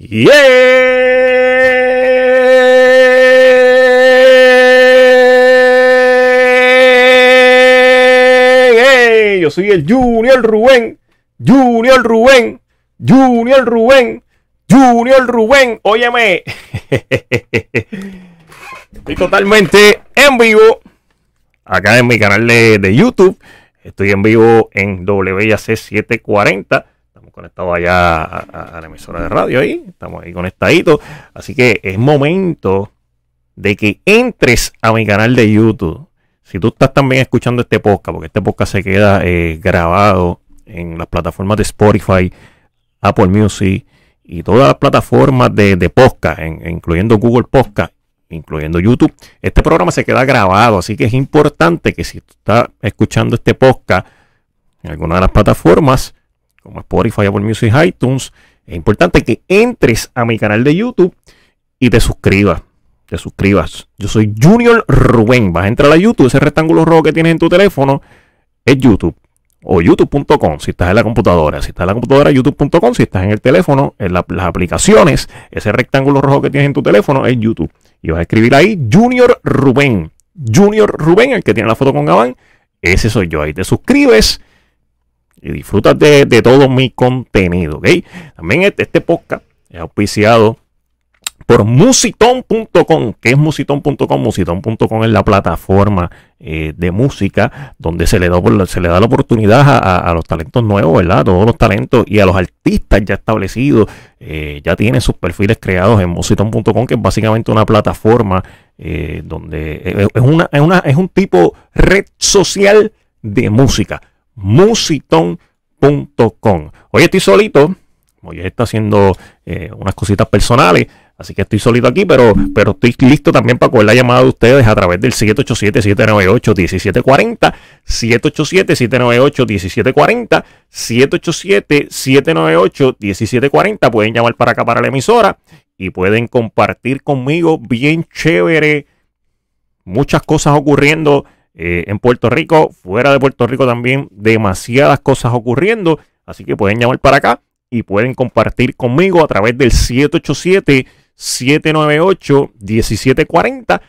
Yeah. Yo soy el Junior Rubén, Junior Rubén, Junior Rubén, Junior Rubén. Óyeme, estoy totalmente en vivo acá en mi canal de, de YouTube. Estoy en vivo en WIAC 740. Estamos conectados allá a, la emisora de radio ahí. Estamos ahí conectaditos. Así que es momento de que entres a mi canal de YouTube. Si tú estás también escuchando este podcast, porque este podcast se queda eh, grabado en las plataformas de Spotify, Apple Music y todas las plataformas de, podcast, en- incluyendo Google Podcast, incluyendo YouTube. Este programa se queda grabado, así que es importante que si tú estás escuchando este podcast en alguna de las plataformas, como Spotify, Apple Music, iTunes, es importante que entres a mi canal de YouTube y te suscribas. Te suscribas. Yo soy Junior Rubén. Vas a entrar a YouTube, ese rectángulo rojo que tienes en tu teléfono es YouTube o youtube.com si estás en la computadora. Si estás en la computadora, youtube.com. Si estás en el teléfono, en la- las aplicaciones, ese rectángulo rojo que tienes en tu teléfono es YouTube. Y vas a escribir ahí Junior Rubén. Junior Rubén, el que tiene la foto con Gabán, ese soy yo. Ahí te suscribes y disfrutas de, de todo mi contenido. ¿ok? También este, este podcast es auspiciado por musiton.com. ¿Qué es musiton.com? Musiton.com es la plataforma eh, de música donde se le da, se le da la oportunidad a, a- los talentos nuevos, ¿verdad? Todos los talentos y a los artistas ya establecidos, eh, ya tienen sus perfiles creados en musiton.com, que es básicamente una plataforma eh, donde es, una, es, una- es un tipo red social de música. Musiton.com. Hoy estoy solito. Hoy está haciendo eh, unas cositas personales. Así que estoy solito aquí, pero, pero estoy listo también para coger la llamada de ustedes a través del 787-798-1740, 787-798-1740, 787-798-1740. Pueden llamar para acá para la emisora y pueden compartir conmigo bien chévere. Muchas cosas ocurriendo eh, en Puerto Rico, fuera de Puerto Rico también, demasiadas cosas ocurriendo. Así que pueden llamar para acá y pueden compartir conmigo a través del 787-798-1740.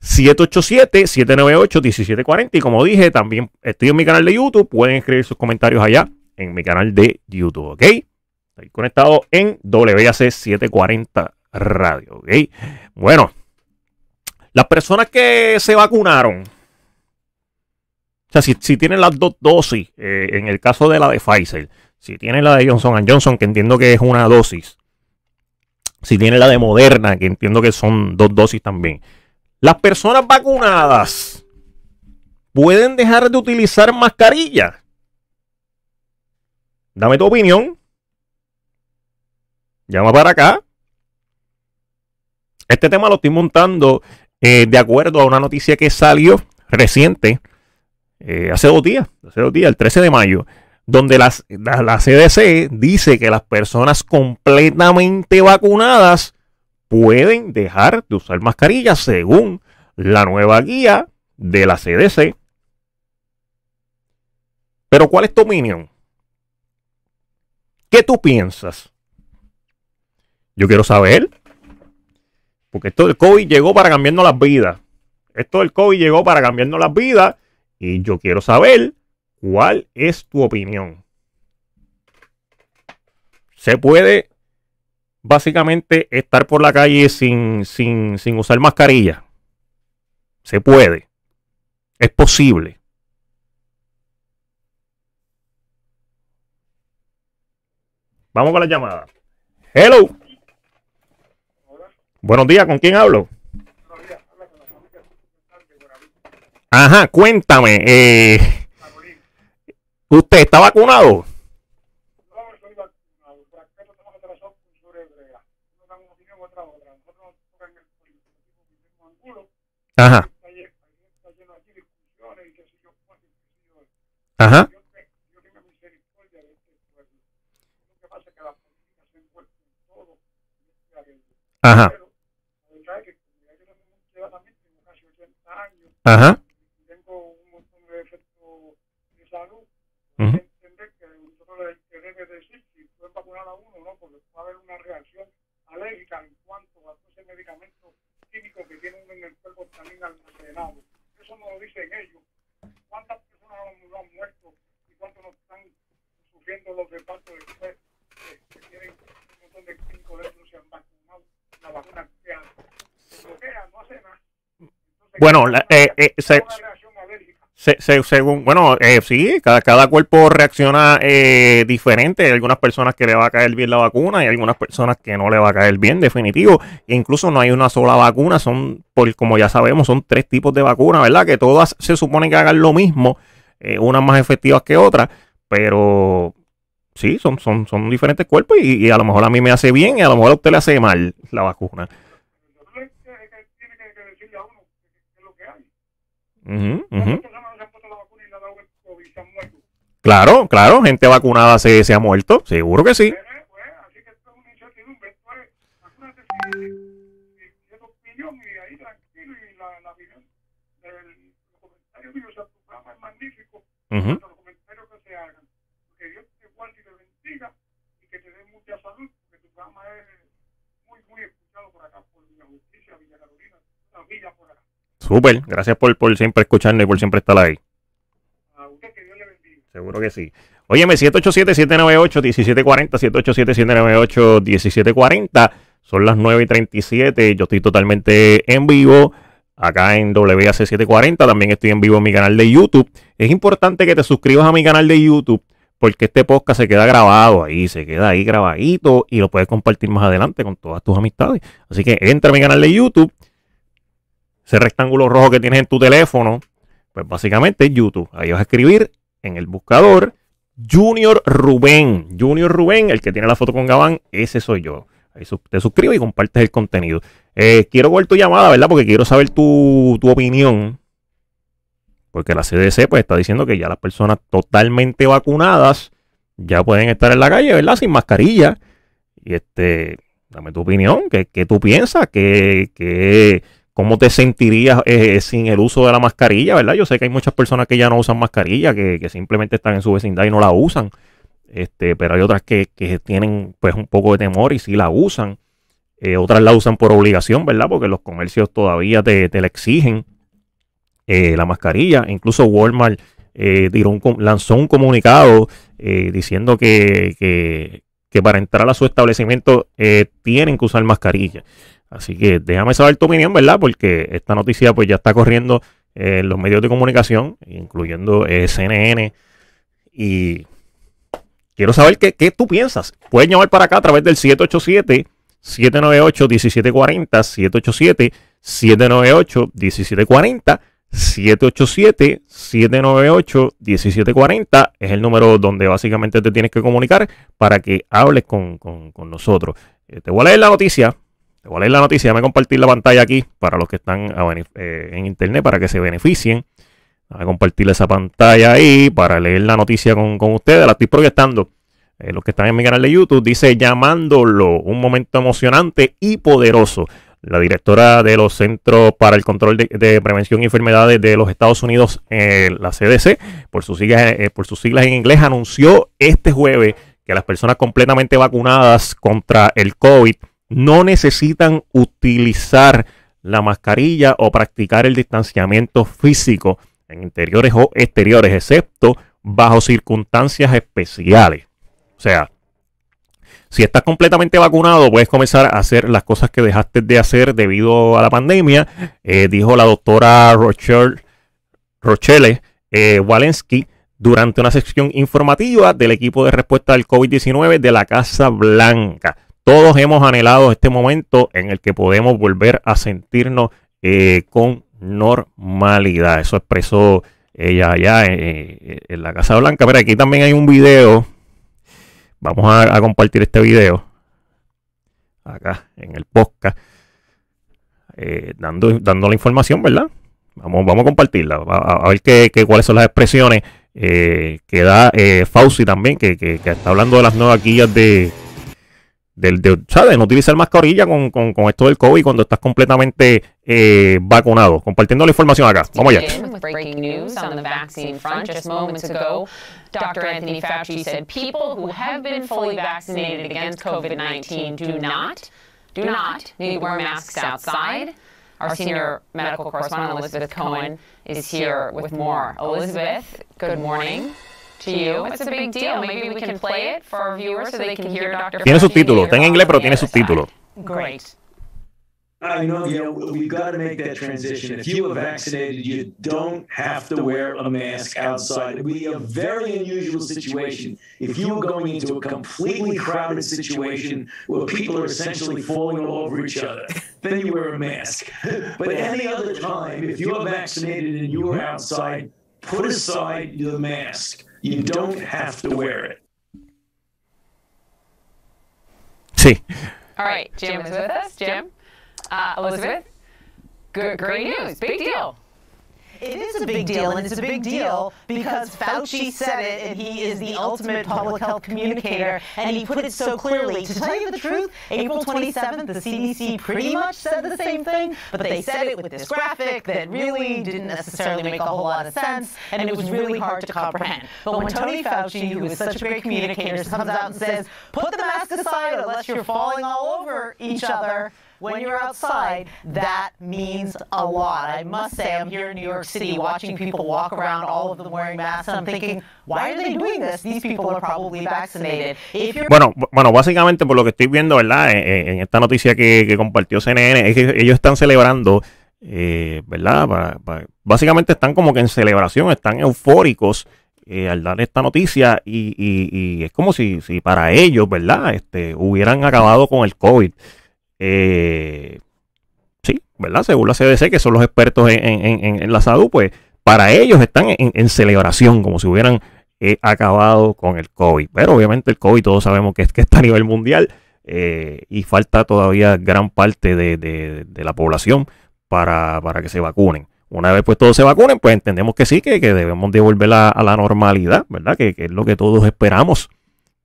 787-798-1740. Y como dije, también estoy en mi canal de YouTube. Pueden escribir sus comentarios allá en mi canal de YouTube, ¿ok? Estoy conectado en WAC 740 Radio, ¿ok? Bueno, las personas que se vacunaron, o sea, si, tienen las dos dosis, eh, en el caso de la de Pfizer, si tienen la de Johnson Johnson, que entiendo que es una dosis, si tienen la de Moderna, que entiendo que son dos dosis también, las personas vacunadas pueden dejar de utilizar mascarilla. Dame tu opinión. Llama para acá. Este tema lo estoy montando eh, de acuerdo a una noticia que salió reciente, eh, hace dos días, hace dos días, el 13 de mayo, donde las- la, la CDC dice que las personas completamente vacunadas pueden dejar de usar mascarillas según la nueva guía de la CDC. Pero ¿cuál es tu opinión? ¿Qué tú piensas? Yo quiero saber. Porque esto del COVID llegó para cambiarnos las vidas. Esto del COVID llegó para cambiarnos las vidas. Y yo quiero saber cuál es tu opinión. Se puede básicamente estar por la calle sin, sin, sin usar mascarilla. Se puede. Es posible. Vamos con la llamada. Hello. Buenos días, ¿con quién hablo? Ajá, cuéntame. eh, ¿Usted está vacunado? Ajá, ajá. Ajá, ajá. tengo un montón de efectos de salud. Ujú. Que uno le- que debe decir si pueden vacunar a uno o no, porque va a haber una reacción alérgica en cuanto a ese medicamento químico que tiene uno en el cuerpo también almacenado. Eso no lo dicen ellos. ¿Cuántas personas no han muerto y cuántos no están sufriendo los repartos después que, que tienen un montón de químicos dentro y se han vacunado? La vacuna que bloquea, no hace nada. Entonces, Bueno, la- eh, eh, se-. Se- se- según, bueno, eh, sí, cada, cada cuerpo reacciona eh, diferente. Hay algunas personas que le va a caer bien la vacuna y algunas personas que no le va a caer bien, definitivo. E incluso no hay una sola vacuna, son, por, como ya sabemos, son tres tipos de vacunas, ¿verdad? Que todas se supone que hagan lo mismo, eh, unas más efectivas que otras, pero sí, son, son, son diferentes cuerpos y, y a lo mejor a mí me hace bien y a lo mejor a usted le hace mal la vacuna. Se han muerto? Claro, claro, gente vacunada se, se ha muerto, seguro que sí. Es magnífico, Ujú. los comentarios que se hagan. Que Dios te guarde y te bendiga y que te dé mucha salud, porque tu programa es muy, muy escuchado por acá, por Villa Justicia, Villa Carolina, la villa por acá. Súper, gracias por, por siempre escucharme y por siempre estar ahí. A usted que Dios le bendiga. Seguro que sí. Óyeme, 787-798-1740, 787-798-1740. Son las 9 y 37. Yo estoy totalmente en vivo acá en WAC 740. También estoy en vivo en mi canal de YouTube. Es importante que te suscribas a mi canal de YouTube porque este podcast se queda grabado ahí, se queda ahí grabadito y lo puedes compartir más adelante con todas tus amistades. Así que entra a mi canal de YouTube. Ese rectángulo rojo que tienes en tu teléfono, pues básicamente es YouTube. Ahí vas a escribir en el buscador Junior Rubén. Junior Rubén, el que tiene la foto con Gabán, ese soy yo. Ahí te suscribes y compartes el contenido. Eh, quiero ver tu llamada, ¿verdad? Porque quiero saber tu, tu opinión. Porque la CDC pues está diciendo que ya las personas totalmente vacunadas ya pueden estar en la calle, ¿verdad? Sin mascarilla. Y este, dame tu opinión. ¿Qué, qué tú piensas? ¿Qué, qué, ¿Cómo te sentirías eh, sin el uso de la mascarilla, verdad? Yo sé que hay muchas personas que ya no usan mascarilla, que, simplemente están en su vecindad y no la usan. Este, pero hay otras que, que tienen pues un poco de temor y sí la usan. Eh, otras la usan por obligación, ¿verdad? Porque los comercios todavía te, te la exigen eh, la mascarilla. Incluso Walmart eh, un lanzó un comunicado diciendo que, que, para entrar a su establecimiento tienen que usar mascarilla. Así que déjame saber tu opinión, ¿verdad? Porque esta noticia pues ya está corriendo en los medios de comunicación, incluyendo eh, CNN. Y quiero saber qué, qué tú piensas. Puedes llamar para acá a través del 787-798-1740, 787-798-1740. 787-798-1740 es el número donde básicamente te tienes que comunicar para que hables con, con- con nosotros. Eh, te voy a leer la noticia. Voy a leer la noticia. Déjame compartir la pantalla aquí para los que están eh, en internet para que se beneficien. A compartir esa pantalla ahí para leer la noticia con, con ustedes. La estoy proyectando. Eh, los que están en mi canal de YouTube dice llamándolo un momento emocionante y poderoso. La directora de los Centros para el Control de, Prevención y Enfermedades de los Estados Unidos, eh, la CDC, por sus, siglas, por sus siglas en inglés, anunció este jueves que las personas completamente vacunadas contra el COVID no necesitan utilizar la mascarilla o practicar el distanciamiento físico en interiores o exteriores, excepto bajo circunstancias especiales. O sea, si estás completamente vacunado, puedes comenzar a hacer las cosas que dejaste de hacer debido a la pandemia, eh, dijo la doctora Rochelle, Rochelle eh, Walensky durante una sección informativa del equipo de respuesta al COVID-19 de la Casa Blanca. Todos hemos anhelado este momento en el que podemos volver a sentirnos eh, con normalidad. Eso expresó ella allá eh, en la Casa Blanca. Pero aquí también hay un video. Vamos a, compartir este video acá en el podcast, eh, dando, dando la información, ¿verdad? Vamos, vamos a compartirla, a, ver qué, cuáles son las expresiones eh, que da eh, Fauci también, que, que- que está hablando de las nuevas guías de, de, ¿sabes? no utilizar mascarilla con, con, con esto del COVID cuando estás completamente eh, vacunado. Compartiendo la información acá. Vamos allá. begin with breaking news on the vaccine front. Just moments ago, Dr. Anthony Fauci said people who have been fully vaccinated against COVID 19 do not do not need to wear masks outside. Our senior medical correspondent, Elizabeth Cohen, is here with more. Elizabeth, good morning to you. It's a big deal. Maybe we can play it for our viewers so they can hear Dr. Tiene Fauci subtítulos, está en inglés, pero tiene other subtítulos. Great. I know, you know, we've got to make that transition. If you are vaccinated, you don't have to wear a mask outside. We have a very unusual situation. If you are going into a completely crowded situation where people are essentially falling all over each other, then you wear a mask. But any other time, if you are vaccinated and you are outside, put aside the mask. You don't have to wear it. See. All right, Jim is with us. Jim, uh, Elizabeth, good, great news, big deal. It is a big deal, and it's a big deal because Fauci said it, and he is the ultimate public health communicator, and he put it so clearly. To tell you the truth, April 27th, the CDC pretty much said the same thing, but they said it with this graphic that really didn't necessarily make a whole lot of sense, and it was really hard to comprehend. But when Tony Fauci, who is such a great communicator, comes out and says, put the mask aside unless you're falling all over each other, when you're outside, that means a lot. I must say, I'm here in New York City watching people walk around, all of them wearing masks, I'm thinking, why are they doing this? These people are probably vaccinated. If you're Bueno, bu- bueno, básicamente por lo que estoy viendo, ¿verdad? En, en- en esta noticia que, que compartió CNN, es que ellos están celebrando, eh, ¿verdad? Para- para- básicamente están como que en celebración, están eufóricos eh, al dar esta noticia y, y- y es como si, si para ellos, ¿verdad? Este, hubieran acabado con el COVID. Eh, sí, ¿verdad? Según la CDC, que son los expertos en, en- en- en la salud, pues para ellos están en, celebración, como si hubieran eh, acabado con el COVID. Pero obviamente el COVID todos sabemos que, que está a nivel mundial eh, y falta todavía gran parte de, de- de la población para, para que se vacunen. Una vez pues todos se vacunen, pues entendemos que sí, que, que debemos de volver a, la normalidad, ¿verdad? Que, es lo que todos esperamos.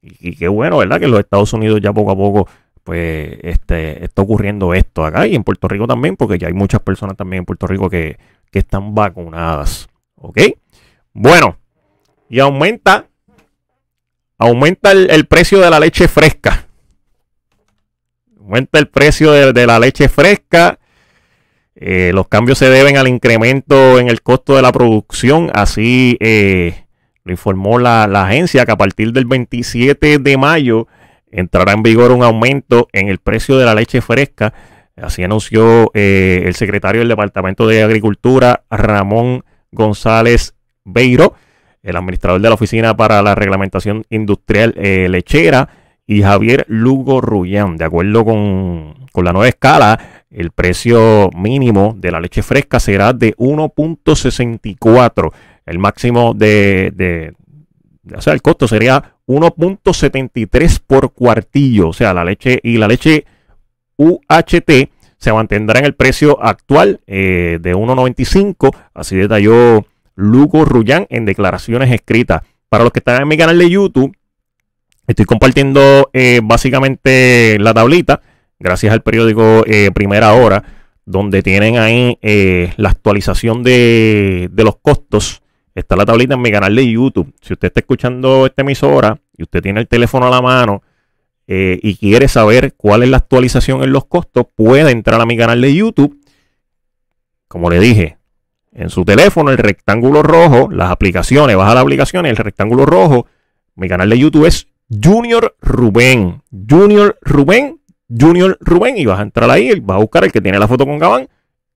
Y, qué bueno, ¿verdad? Que los Estados Unidos ya poco a poco pues este, está ocurriendo esto acá y en Puerto Rico también, porque ya hay muchas personas también en Puerto Rico que, que están vacunadas. ¿Ok? Bueno, y aumenta, aumenta el, el precio de la leche fresca. Aumenta el precio de, de la leche fresca. Eh, los cambios se deben al incremento en el costo de la producción. Así eh, lo informó la, la agencia que a partir del 27 de mayo entrará en vigor un aumento en el precio de la leche fresca. Así anunció eh, el secretario del Departamento de Agricultura, Ramón González Beiro, el administrador de la Oficina para la Reglamentación Industrial eh, Lechera, y Javier Lugo Rullán. De acuerdo con, con la nueva escala, el precio mínimo de la leche fresca será de 1.64. El máximo de, de- o sea, el costo sería 1.73 por cuartillo. O sea, la leche y la leche UHT se mantendrá en el precio actual eh, de 1.95. Así detalló Lugo Rullán en declaraciones escritas. Para los que están en mi canal de YouTube, estoy compartiendo eh, básicamente la tablita, gracias al periódico eh, Primera Hora, donde tienen ahí eh, la actualización de, de los costos. Está la tablita en mi canal de YouTube. Si usted está escuchando esta emisora y usted tiene el teléfono a la mano eh, y quiere saber cuál es la actualización en los costos, puede entrar a mi canal de YouTube. Como le dije, en su teléfono, el rectángulo rojo, las aplicaciones, baja la aplicación, el rectángulo rojo, mi canal de YouTube es Junior Rubén. Junior Rubén, Junior Rubén, y vas a entrar ahí, vas a buscar el que tiene la foto con Gabán.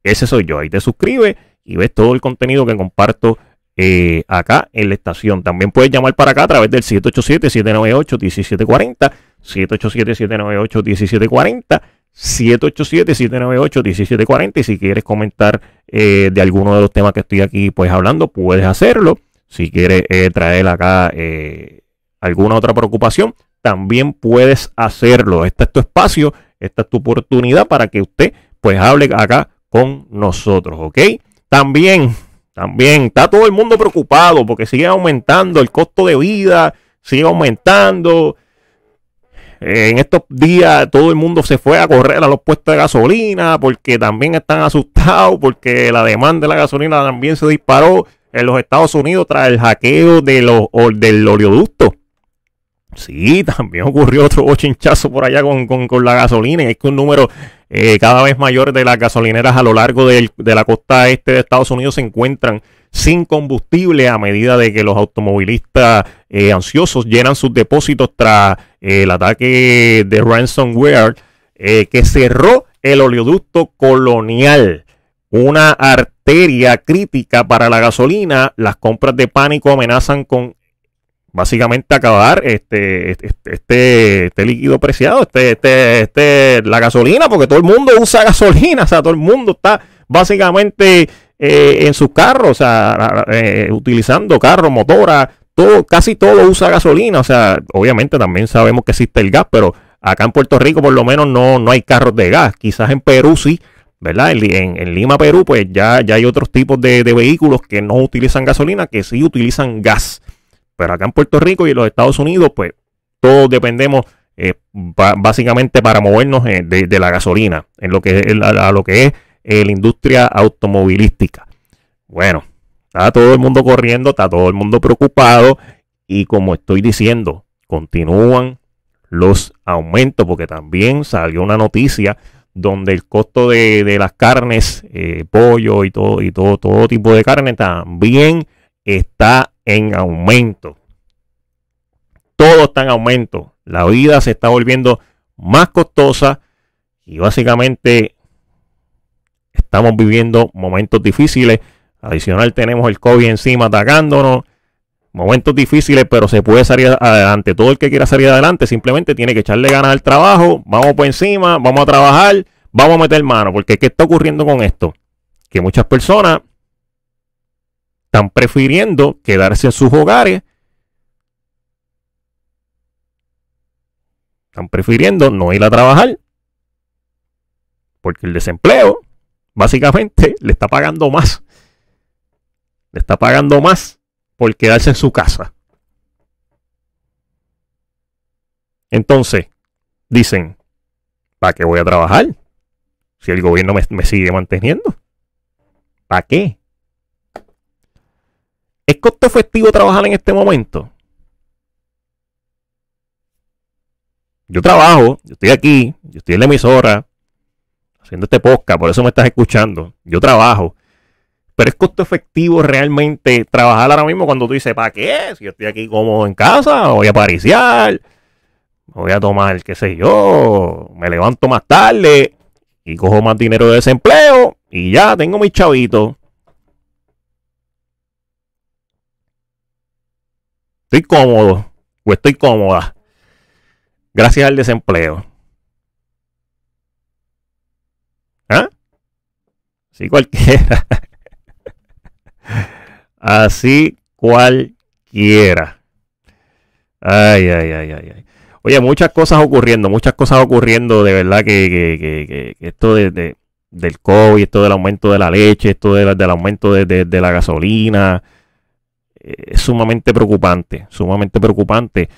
Ese soy yo. Ahí te suscribes y ves todo el contenido que comparto eh, acá en la estación. También puedes llamar para acá a través del 787-798-1740, 787-798-1740, 787-798-1740. Y si quieres comentar eh, de alguno de los temas que estoy aquí pues hablando, puedes hacerlo. Si quieres eh, traer acá eh, alguna otra preocupación, también puedes hacerlo. Este es tu espacio, esta es tu oportunidad para que usted pues hable acá con nosotros, ¿ok? También, también está todo el mundo preocupado porque sigue aumentando el costo de vida, sigue aumentando. En estos días todo el mundo se fue a correr a los puestos de gasolina porque también están asustados porque la demanda de la gasolina también se disparó en los Estados Unidos tras el hackeo de los, del oleoducto Sí, también ocurrió otro bochinchazo por allá con, con, con la gasolina. Es que un número eh, cada vez mayor de las gasolineras a lo largo de la costa este de Estados Unidos se encuentran sin combustible a medida de que los automovilistas eh, ansiosos llenan sus depósitos tras eh, el ataque de ransomware que cerró el oleoducto colonial, una arteria crítica para la gasolina. Las compras de pánico amenazan con básicamente acabar este, este, este, este líquido preciado, este, este, este, la gasolina, porque todo el mundo usa gasolina, o sea, todo el mundo está básicamente eh, en sus carros, o sea, eh, utilizando carros, motoras, todo, casi todo usa gasolina, o sea, obviamente también sabemos que existe el gas, pero acá en Puerto Rico por lo menos no, no hay carros de gas, quizás en Perú sí, ¿verdad? En Lima, Perú, pues ya, ya hay otros tipos de, de vehículos que no utilizan gasolina, que sí utilizan gas. Pero acá en Puerto Rico y en los Estados Unidos, pues todos dependemos eh, básicamente para movernos eh, de, la gasolina, en lo que, a, a lo que es eh, la industria automovilística. Bueno, está todo el mundo corriendo, está todo el mundo preocupado y como estoy diciendo, continúan los aumentos porque también salió una noticia donde el costo de, de las carnes, eh, pollo y todo y todo todo tipo de carne también está en aumento. Todo está en aumento. La vida se está volviendo más costosa y básicamente estamos viviendo momentos difíciles. Adicional tenemos el COVID encima atacándonos. Momentos difíciles, pero se puede salir adelante. Todo el que quiera salir adelante simplemente tiene que echarle ganas al trabajo. Vamos por encima, vamos a trabajar, vamos a meter mano. Porque ¿qué está ocurriendo con esto? Que muchas personas están prefiriendo quedarse en sus hogares. Están prefiriendo no ir a trabajar. Porque el desempleo, básicamente, le está pagando más. Le está pagando más por quedarse en su casa. Entonces, dicen, ¿para qué voy a trabajar? Si el gobierno me, me sigue manteniendo. ¿Para qué? ¿Es costo efectivo trabajar en este momento? Yo trabajo, yo estoy aquí, yo estoy en la emisora, haciendo este podcast, por eso me estás escuchando. Yo trabajo. Pero es costo efectivo realmente trabajar ahora mismo cuando tú dices, ¿para qué? Si yo estoy aquí como en casa, voy a pariciar, voy a tomar, qué sé yo, me levanto más tarde y cojo más dinero de desempleo y ya tengo mis chavitos. Estoy cómodo o estoy cómoda gracias al desempleo. ¿Ah? Sí, cualquiera. Así cualquiera. Ay, ay, ay, ay, ay. Oye, muchas cosas ocurriendo, muchas cosas ocurriendo, de verdad que, que- que- que- esto de, de- del COVID, esto del aumento de la leche, esto de del aumento de, de- la gasolina, es sumamente preocupante, sumamente preocupante,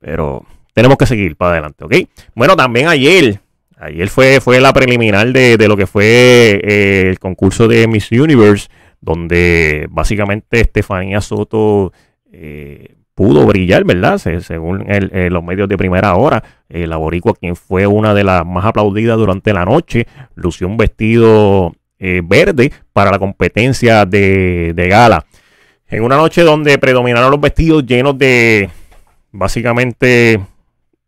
pero tenemos que seguir para adelante, ¿ok? Bueno, también ayer, ayer fue, fue la preliminar de, de lo que fue eh, el concurso de Miss Universe, donde básicamente Estefanía Soto eh, pudo brillar, ¿verdad? Se- según el- eh, los medios de primera hora, eh, la boricua, quien fue una de las más aplaudidas durante la noche, lució un vestido eh, verde para la competencia de, de gala. En una noche donde predominaron los vestidos llenos de básicamente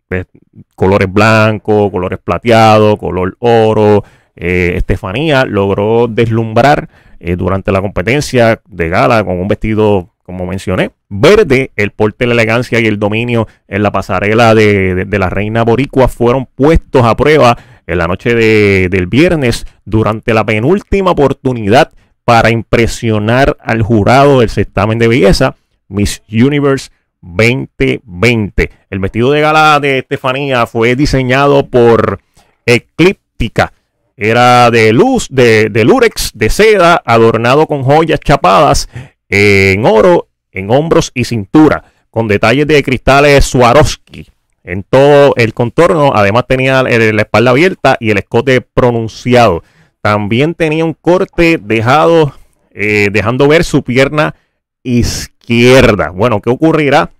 pues, colores blancos, colores plateados, color oro. eh, Estefanía logró deslumbrar eh, durante la competencia de gala con un vestido, como mencioné, verde. El porte, la elegancia y el dominio en la pasarela de, de- de la reina boricua fueron puestos a prueba en la noche de- del viernes durante la penúltima oportunidad para impresionar al jurado del certamen de belleza Miss Universe 2020. El vestido de gala de Estefanía fue diseñado por Eclíptica. Era de luz, de, lurex, de seda, adornado con joyas chapadas en oro, en hombros y cintura, con detalles de cristales Swarovski en todo el contorno. Además tenía la espalda abierta y el escote pronunciado. También tenía un corte dejado, eh, dejando ver su pierna izquierda. Bueno, ¿qué ocurrirá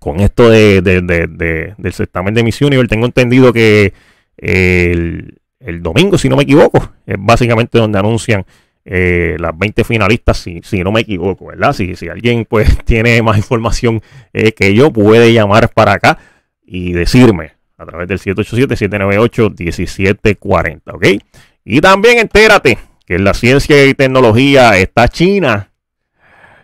con esto de, de- de- de- del certamen de Miss Universe. Tengo entendido que el, el domingo, si no me equivoco, es básicamente donde anuncian eh, las 20 finalistas, si, si no me equivoco, ¿verdad? Si, si alguien pues tiene más información eh, que yo, puede llamar para acá y decirme a través del 787-798-1740, ¿ok? Y también entérate que en la ciencia y tecnología está China.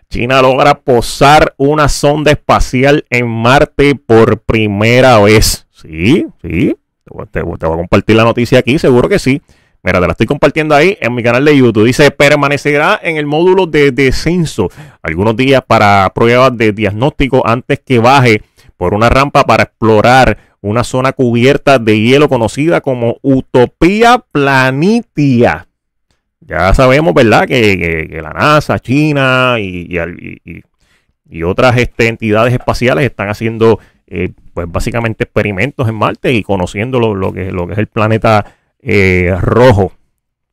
China logra posar una sonda espacial en Marte por primera vez. Sí, sí. Te te voy a compartir la noticia aquí, seguro que sí. Mira, te la estoy compartiendo ahí en mi canal de YouTube. Dice, permanecerá en el módulo de descenso algunos días para pruebas de diagnóstico antes que baje por una rampa para explorar una zona cubierta de hielo conocida como Utopía Planitia. Ya sabemos, ¿verdad? Que, la NASA, China y, otras este, entidades espaciales están haciendo, eh, pues básicamente experimentos en Marte y conociendo lo, que, es el planeta eh, rojo.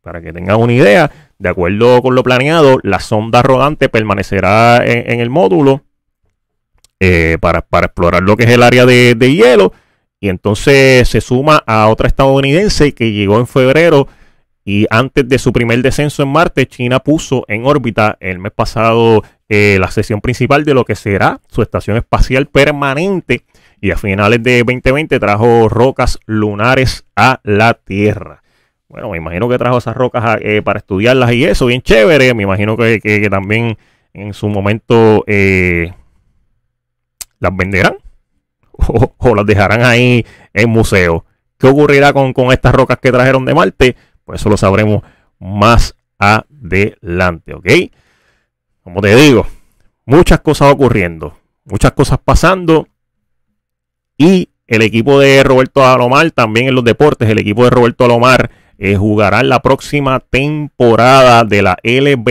Para que tengan una idea, de acuerdo con lo planeado, la sonda rodante permanecerá en, el módulo eh, para, explorar lo que es el área de hielo. Y entonces se suma a otra estadounidense que llegó en febrero y antes de su primer descenso en Marte, China puso en órbita el mes pasado eh, la sesión principal de lo que será su estación espacial permanente y a finales de 2020 trajo rocas lunares a la Tierra. Bueno, me imagino que trajo esas rocas eh, para estudiarlas y eso, bien chévere. Me imagino que, que- que también en su momento eh, las venderán o, las dejarán ahí en museo. ¿Qué ocurrirá con, con estas rocas que trajeron de Marte? Pues eso lo sabremos más adelante, ¿ok? Como te digo, muchas cosas ocurriendo, muchas cosas pasando y el equipo de Roberto Alomar, también en los deportes, el equipo de Roberto Alomar eh, jugará la próxima temporada de la LBPRC.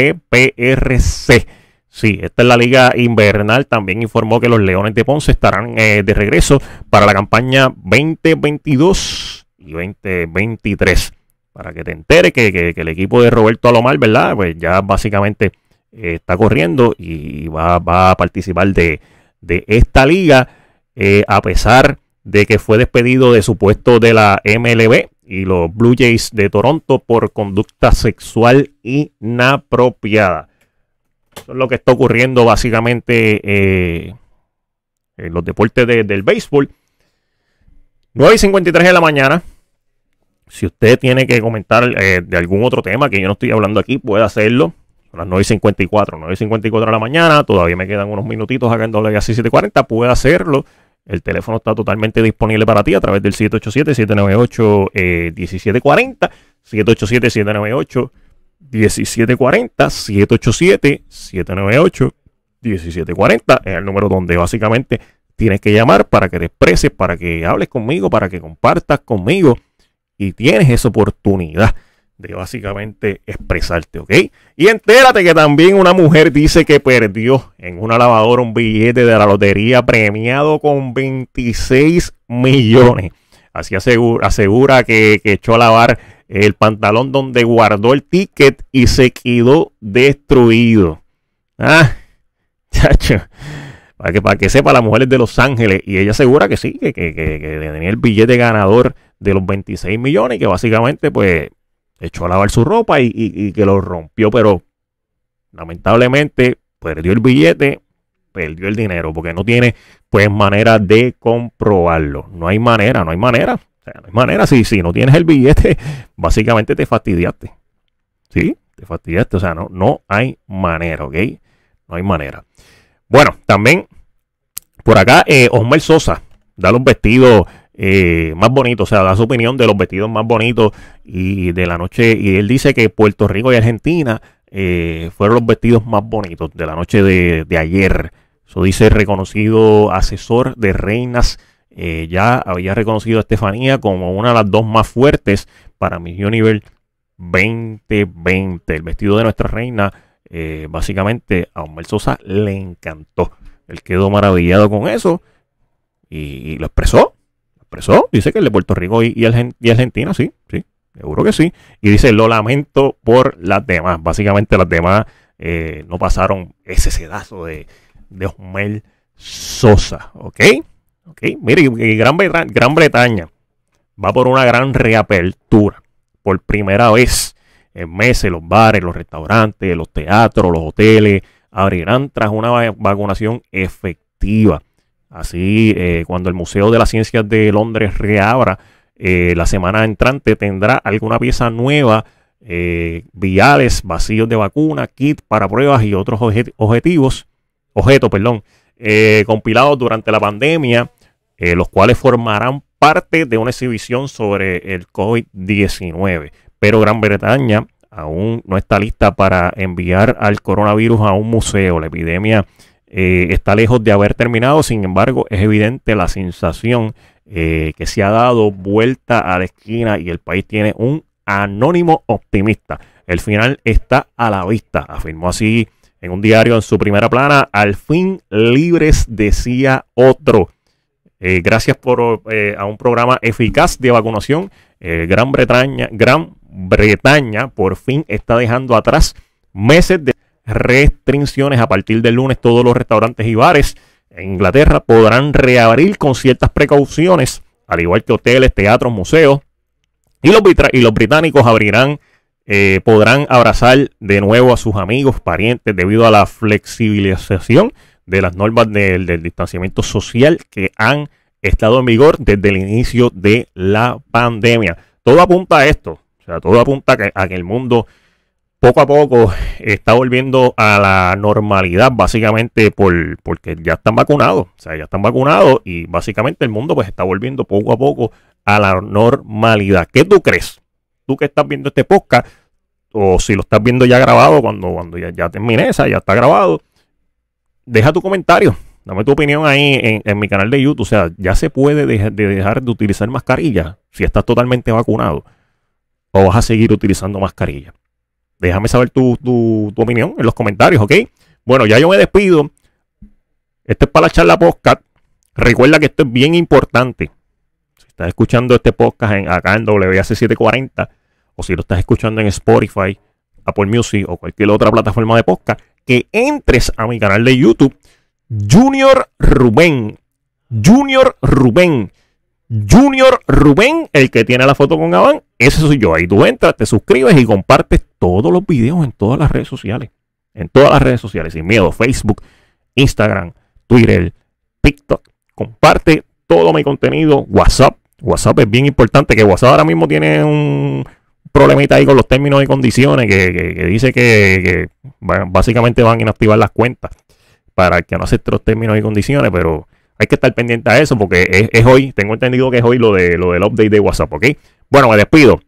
Sí, esta es la liga invernal. También informó que los Leones de Ponce estarán eh, de regreso para la campaña 2022 y 2023. Para que te enteres que, que- el equipo de Roberto Alomar, ¿verdad? Pues ya básicamente eh, está corriendo y va, va a participar de, de esta liga. eh, a pesar de que fue despedido de su puesto de la MLB y los Blue Jays de Toronto por conducta sexual inapropiada. Eso es lo que está ocurriendo básicamente eh, en los deportes de- del béisbol. 9 y 53 de la mañana. Si usted tiene que comentar eh, de algún otro tema que yo no estoy hablando aquí, puede hacerlo. Son las 9 y 54, 9 y 54 de la mañana. Todavía me quedan unos minutitos acá en WAC 740. Puede hacerlo. El teléfono está totalmente disponible para ti a través del 787-798-1740. 787-798-1740. 787-798-1740 es el número donde básicamente tienes que llamar para que te expreses, para que hables conmigo, para que compartas conmigo y tienes esa oportunidad de básicamente expresarte, ¿ok? Y entérate que también una mujer dice que perdió en una lavadora un billete de la lotería premiado con 26 millones. Así asegura, asegura que echó a lavar el pantalón donde guardó el ticket y se quedó destruido. Ah, chacho. Para que, para que sepa, la mujer es de Los Ángeles y ella asegura que sí, que, que, tenía el billete ganador de los 26 millones y que básicamente pues echó a lavar su ropa y, y- y que lo rompió, pero lamentablemente perdió el billete, perdió el dinero, porque no tiene pues manera de comprobarlo. No hay manera, no hay manera. O sea, no hay manera. Si, no tienes el billete, básicamente te fastidiaste. ¿Sí? Te fastidiaste. O sea, no, no hay manera, ¿ok? No hay manera. Bueno, también por acá, eh, Osmar Sosa da los vestidos eh, más bonitos, o sea, da su opinión de los vestidos más bonitos y de la noche. Y él dice que Puerto Rico y Argentina eh, fueron los vestidos más bonitos de la noche de, de ayer. Eso dice el reconocido asesor de reinas. Eh, ya había reconocido a Estefanía como una de las dos más fuertes para Miss Universe 2020. El vestido de nuestra reina, eh, básicamente, a Osmar Sosa le encantó. Él quedó maravillado con eso y, lo expresó. Lo. Dice que el de Puerto Rico y, y Argen- y Argentina, sí, sí, seguro que sí. Y dice, lo lamento por las demás. Básicamente las demás eh, no pasaron ese sedazo de, de Sosa. ¿Ok? Mire, Gran, Gran Bretaña va por una gran reapertura. Por primera vez en meses, los bares, los restaurantes, los teatros, los hoteles abrirán tras una vacunación efectiva. Así, eh, cuando el Museo de las Ciencias de Londres reabra eh, la semana entrante, tendrá alguna pieza nueva, eh, viales, vacíos de vacuna, kit para pruebas y otros objetivos, objetos, perdón, compilados durante la pandemia, los cuales formarán parte de una exhibición sobre el COVID-19. Pero Gran Bretaña aún no está lista para enviar al coronavirus a un museo. La epidemia eh, está lejos de haber terminado, sin embargo, es evidente la sensación eh, que se ha dado vuelta a la esquina y el país tiene un anónimo optimista. El final está a la vista, afirmó así en un diario en su primera plana. Al fin libres, decía otro. Eh, gracias por a un programa eficaz de vacunación. Gran Bretaña, Gran Bretaña por fin está dejando atrás meses de restricciones. A partir del lunes todos los restaurantes y bares en Inglaterra podrán reabrir con ciertas precauciones, al igual que hoteles, teatros, museos. Y los, y los británicos abrirán, eh, podrán abrazar de nuevo a sus amigos, parientes, debido a la flexibilización de las normas del, del distanciamiento social que han estado en vigor desde el inicio de la pandemia. Todo apunta a esto. O sea, todo apunta a que el mundo poco a poco está volviendo a la normalidad, básicamente por, porque ya están vacunados. O sea, ya están vacunados y básicamente el mundo pues está volviendo poco a poco a la normalidad. ¿Qué tú crees? Tú que estás viendo este podcast, o si lo estás viendo ya grabado, cuando, cuando ya, ya esa, ya está grabado, deja tu comentario. Dame tu opinión ahí en, mi canal de YouTube. O sea, ya se puede de dejar de utilizar mascarilla si estás totalmente vacunado. O vas a seguir utilizando mascarilla. Déjame saber tu, opinión en los comentarios, ¿ok? Bueno, ya yo me despido. Esto es para la charla podcast. Recuerda que esto es bien importante. Si estás escuchando este podcast en, acá en WAC740 o si lo estás escuchando en Spotify, Apple Music o cualquier otra plataforma de podcast, que entres a mi canal de YouTube, Junior Rubén. Junior Rubén. Junior Rubén, el que tiene la foto con Gabán, ese soy yo. Ahí tú entras, te suscribes y compartes todos los videos en todas las redes sociales. En todas las redes sociales, sin miedo. Facebook, Instagram, Twitter, TikTok. Comparte todo mi contenido. WhatsApp. WhatsApp es bien importante. Que WhatsApp ahora mismo tiene un problemita ahí con los términos y condiciones que, dice que, básicamente van a inactivar las cuentas para que no acepte los términos y condiciones, pero hay que estar pendiente a eso porque es, hoy, tengo entendido que es hoy lo, de, lo del update de WhatsApp, ¿ok? Bueno, me despido.